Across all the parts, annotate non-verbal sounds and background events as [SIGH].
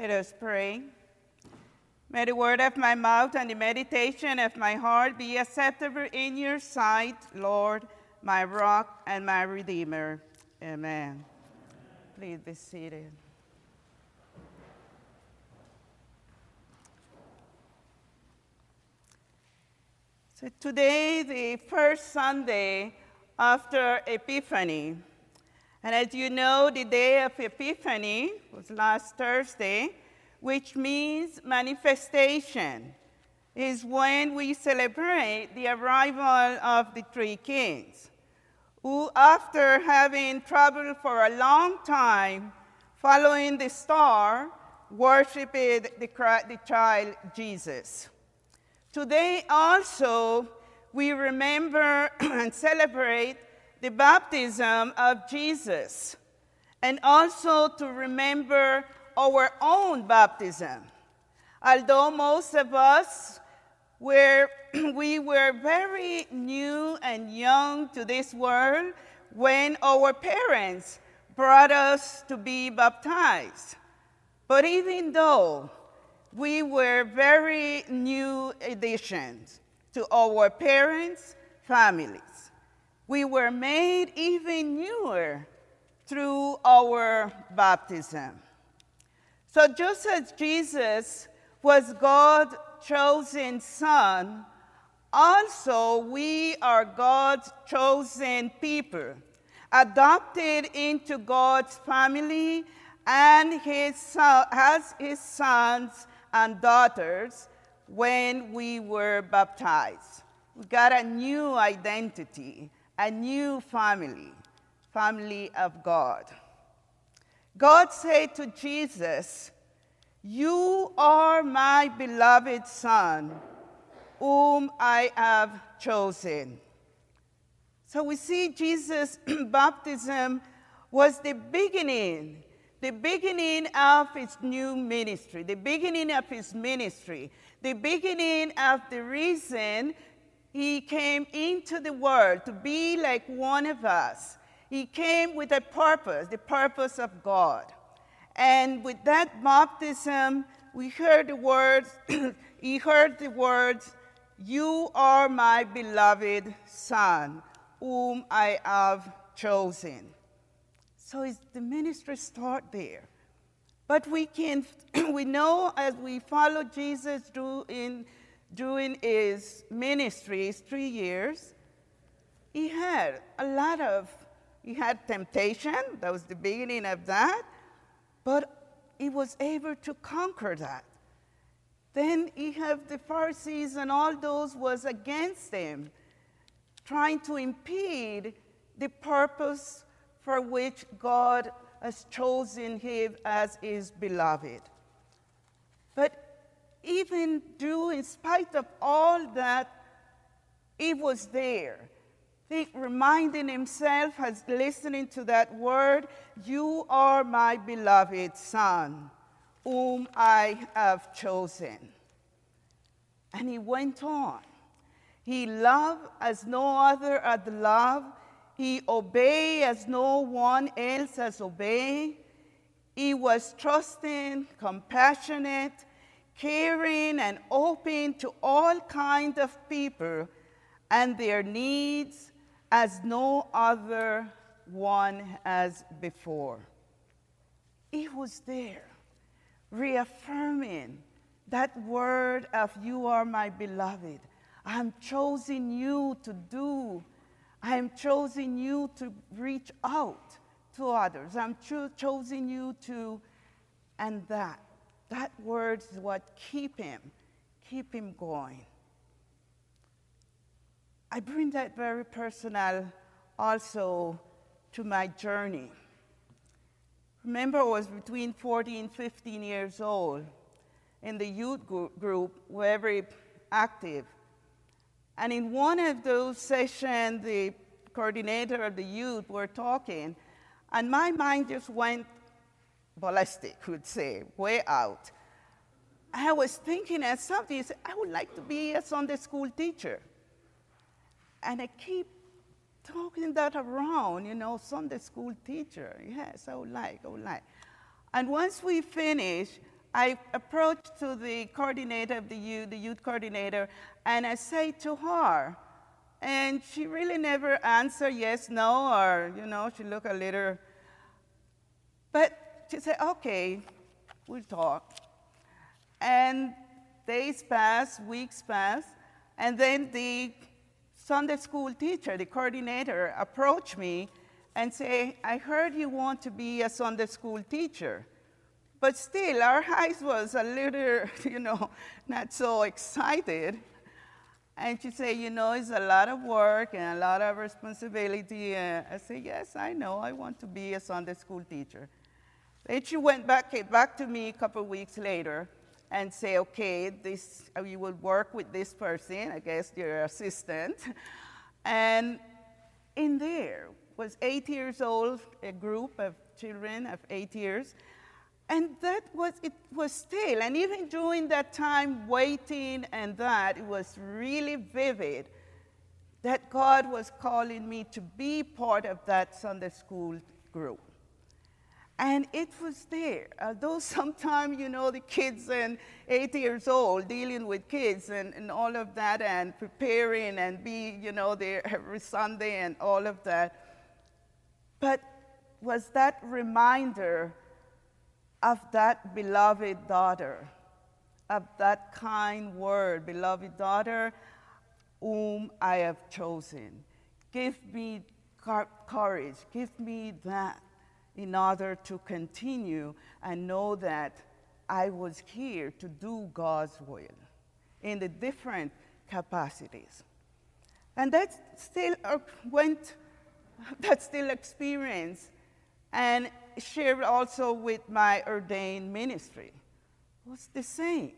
Let us pray. May the word of my mouth and the meditation of my heart be acceptable in your sight, Lord, my rock and my redeemer. Amen. Please be seated. So today, the first Sunday after Epiphany. And as you know, the day of Epiphany was last Thursday, which means manifestation, is when we celebrate the arrival of the three kings, who, after having traveled for a long time following the star, worshiped the, the child Jesus. Today also, we remember [CLEARS THROAT] and celebrate the baptism of Jesus, and also to remember our own baptism. Although most of us were, [CLEARS THROAT] we were very new and young to this world when our parents brought us to be baptized. But even though we were very new additions to our parents' families. We were made even newer through our baptism. So, just as Jesus was God's chosen son, also we are God's chosen people, adopted into God's family and his son, as his sons and daughters when we were baptized. We got a new identity, a new family, family of God. God said to Jesus, You are my beloved Son, whom I have chosen. So we see Jesus' [CLEARS THROAT] baptism was the beginning the beginning of his new ministry, the beginning of his ministry, the beginning of the reason he came into the world to be like one of us. He came with a purpose, the purpose of God. And with that baptism, we heard the words, [CLEARS THROAT] he heard the words, You are my beloved Son, whom I have chosen. So the ministry start there. But we can, [CLEARS THROAT] we know as we follow Jesus during, during his ministry, his three years, he had a lot of, he had temptation, that was the beginning of that, but he was able to conquer that. Then he had the Pharisees and all those was against him, trying to impede the purpose for which God has chosen him as his beloved. But even though, in spite of all that, he was there. He reminding himself as listening to that word, You are my beloved Son, whom I have chosen. And he went on. He loved as no other had loved he obeyed as no one else has obeyed. He was trusting, compassionate, caring, and open to all kinds of people and their needs as no other one as before. He was there, reaffirming that word of you are my beloved. I'm choosing you to do I am choosing you to reach out to others. I'm cho- choosing you to, and that. That word is what keep him, keep him going. I bring that very personal also to my journey. Remember, I was between 14 and 15 years old. In the youth group, we're very active. And in one of those sessions, the coordinator of the youth were talking, and my mind just went ballistic, would say, way out. I was thinking as something, I would like to be a Sunday school teacher. And I keep talking that around, you know, Sunday school teacher. Yes, I would like, I would like. And once we finished, I approached to the coordinator of the youth, the youth coordinator, and I say to her, and she really never answered yes, no, or, you know, she looked a little, but she said, okay, we'll talk. And days passed, weeks passed, and then the Sunday school teacher, the coordinator, approached me and say, I heard you want to be a Sunday school teacher. But still, our eyes was a little, [LAUGHS] you know, not so excited. And she said, you know, it's a lot of work and a lot of responsibility. And I said, yes, I know. I want to be a Sunday school teacher. Then she went back, came back to me a couple weeks later and say, okay, this, uh, you will work with this person, I guess your assistant. And in there was eight years old, a group of children of eight years. And that was, it was still, and even during that time waiting and that, it was really vivid that God was calling me to be part of that Sunday school group. And it was there. Although [LAUGHS] sometimes, you know, the kids and eight years old dealing with kids and, and all of that and preparing and be, you know, there every Sunday and all of that. But was that reminder of that beloved daughter, of that kind word, beloved daughter, whom I have chosen. Give me courage, give me that in order to continue and know that I was here to do God's will in the different capacities. And that still went, [LAUGHS] that still experience and shared also with my ordained ministry was the same.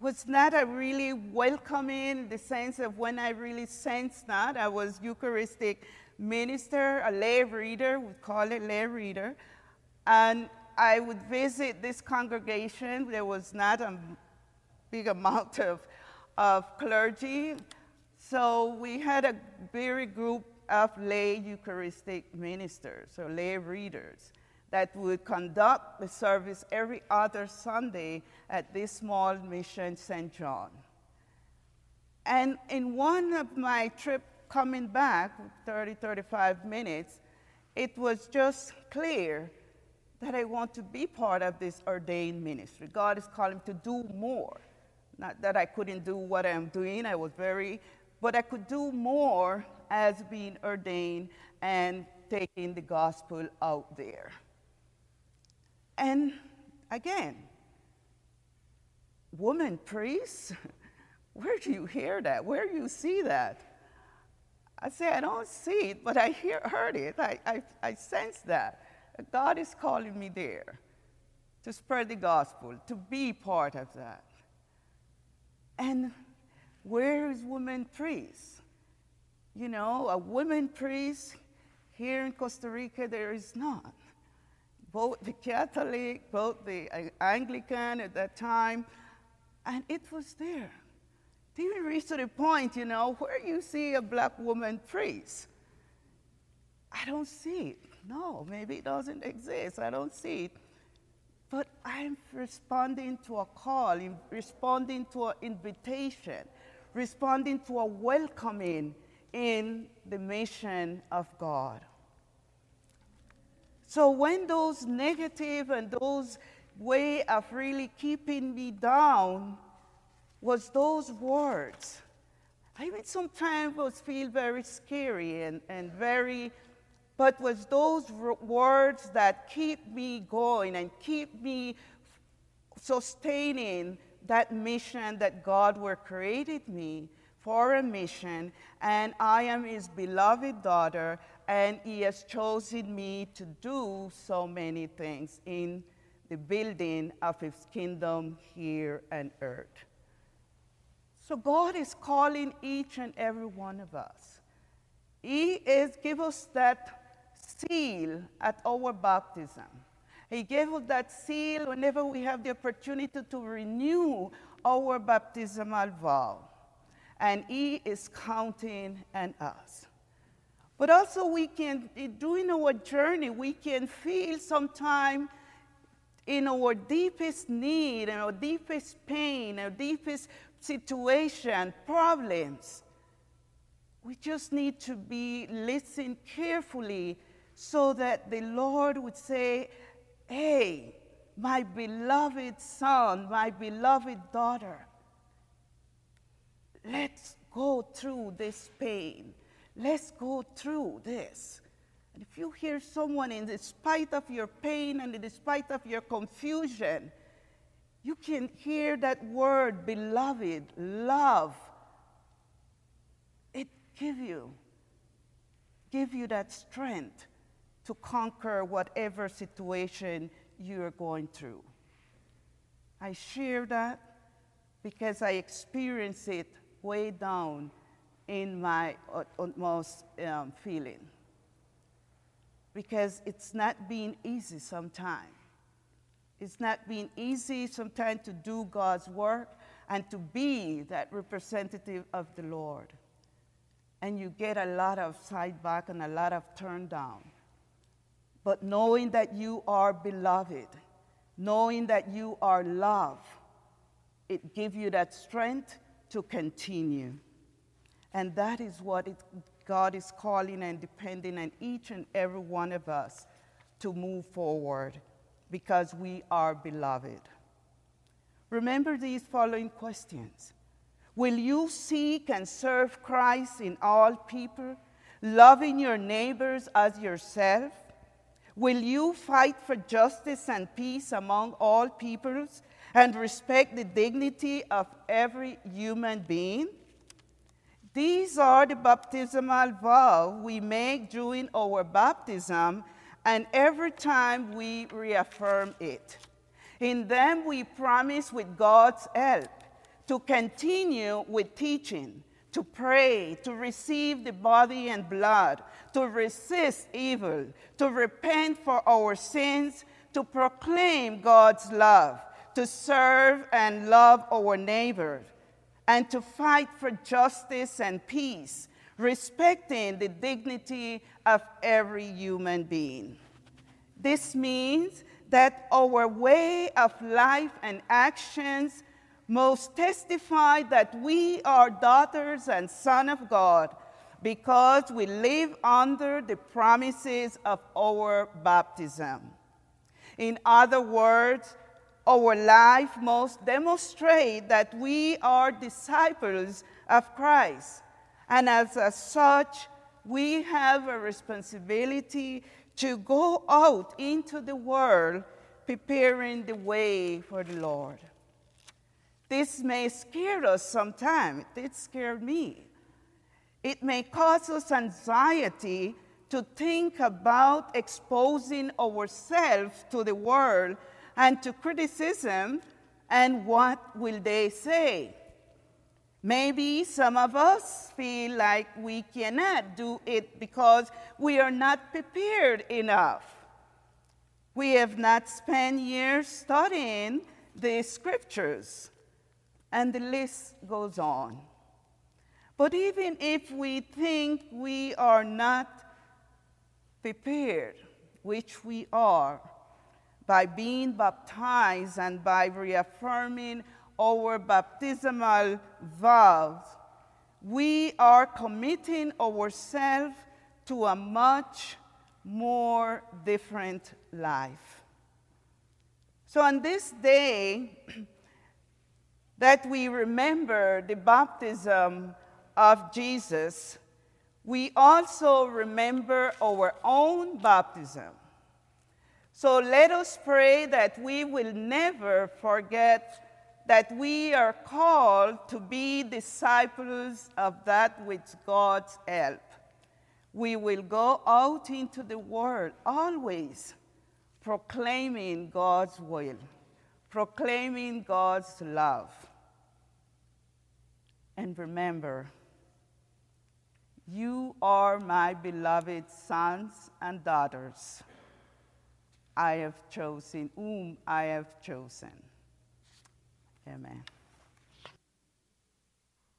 Was not a really welcoming in the sense of when I really sensed that. I was Eucharistic minister, a lay reader, we call it lay reader, and I would visit this congregation. There was not a big amount of, of clergy, so we had a very group of lay Eucharistic ministers or lay readers that would conduct the service every other Sunday at this small mission, St. John. And in one of my trips coming back, 30, 35 minutes, it was just clear that I want to be part of this ordained ministry. God is calling me to do more. Not that I couldn't do what I'm doing, I was very, but I could do more as being ordained and taking the gospel out there. And again, woman priests, [LAUGHS] where do you hear that? Where do you see that? I say, I don't see it, but I hear, heard it. I, I, I sense that. God is calling me there to spread the gospel, to be part of that. And where is women priests? You know, a woman priest here in Costa Rica, there is none. Both the Catholic, both the uh, Anglican at that time, and it was there. It even reach to the point, you know, where you see a black woman priest. I don't see it. No, maybe it doesn't exist. I don't see it. But I'm responding to a call, responding to an invitation, responding to a welcoming in the mission of God. So when those negative and those way of really keeping me down was those words. I even sometimes was feel very scary and, and very, but was those words that keep me going and keep me sustaining that mission that God were created me for a mission, and I am his beloved daughter, and he has chosen me to do so many things in the building of his kingdom here on earth. So God is calling each and every one of us. He is give us that seal at our baptism. He gave us that seal whenever we have the opportunity to renew our baptismal vow and He is counting on us. But also, we can, during our journey, we can feel sometimes in our deepest need, in our deepest pain, our deepest situation, problems. We just need to be listen carefully so that the Lord would say, Hey, my beloved son, my beloved daughter, let's go through this pain. Let's go through this. And if you hear someone in spite of your pain and in spite of your confusion, you can hear that word, beloved, love. It give you, give you that strength to conquer whatever situation you're going through. I share that because I experience it way down in my utmost um, feeling. Because it's not being easy sometimes. It's not been easy sometimes to do God's work and to be that representative of the Lord. And you get a lot of side back and a lot of turn down. But knowing that you are beloved, knowing that you are loved, it gives you that strength to continue. And that is what it, God is calling and depending on each and every one of us to move forward because we are beloved. Remember these following questions Will you seek and serve Christ in all people, loving your neighbors as yourself? Will you fight for justice and peace among all peoples and respect the dignity of every human being? These are the baptismal vows we make during our baptism and every time we reaffirm it. In them, we promise with God's help to continue with teaching, to pray, to receive the body and blood, to resist evil, to repent for our sins, to proclaim God's love, to serve and love our neighbors and to fight for justice and peace, respecting the dignity of every human being. This means that our way of life and actions most testify that we are daughters and sons of God because we live under the promises of our baptism. In other words, our life must demonstrate that we are disciples of Christ. And as, as such, we have a responsibility to go out into the world preparing the way for the Lord. This may scare us sometimes. It scared me. It may cause us anxiety to think about exposing ourselves to the world and to criticism, and what will they say? Maybe some of us feel like we cannot do it because we are not prepared enough. We have not spent years studying the scriptures, and the list goes on. But even if we think we are not prepared, which we are, by being baptized and by reaffirming our baptismal vows, we are committing ourselves to a much more different life. So, on this day that we remember the baptism of Jesus, we also remember our own baptism. So let us pray that we will never forget that we are called to be disciples of that with God's help. We will go out into the world always proclaiming God's will, proclaiming God's love. And remember, you are my beloved sons and daughters. I have chosen, whom I have chosen. Amen.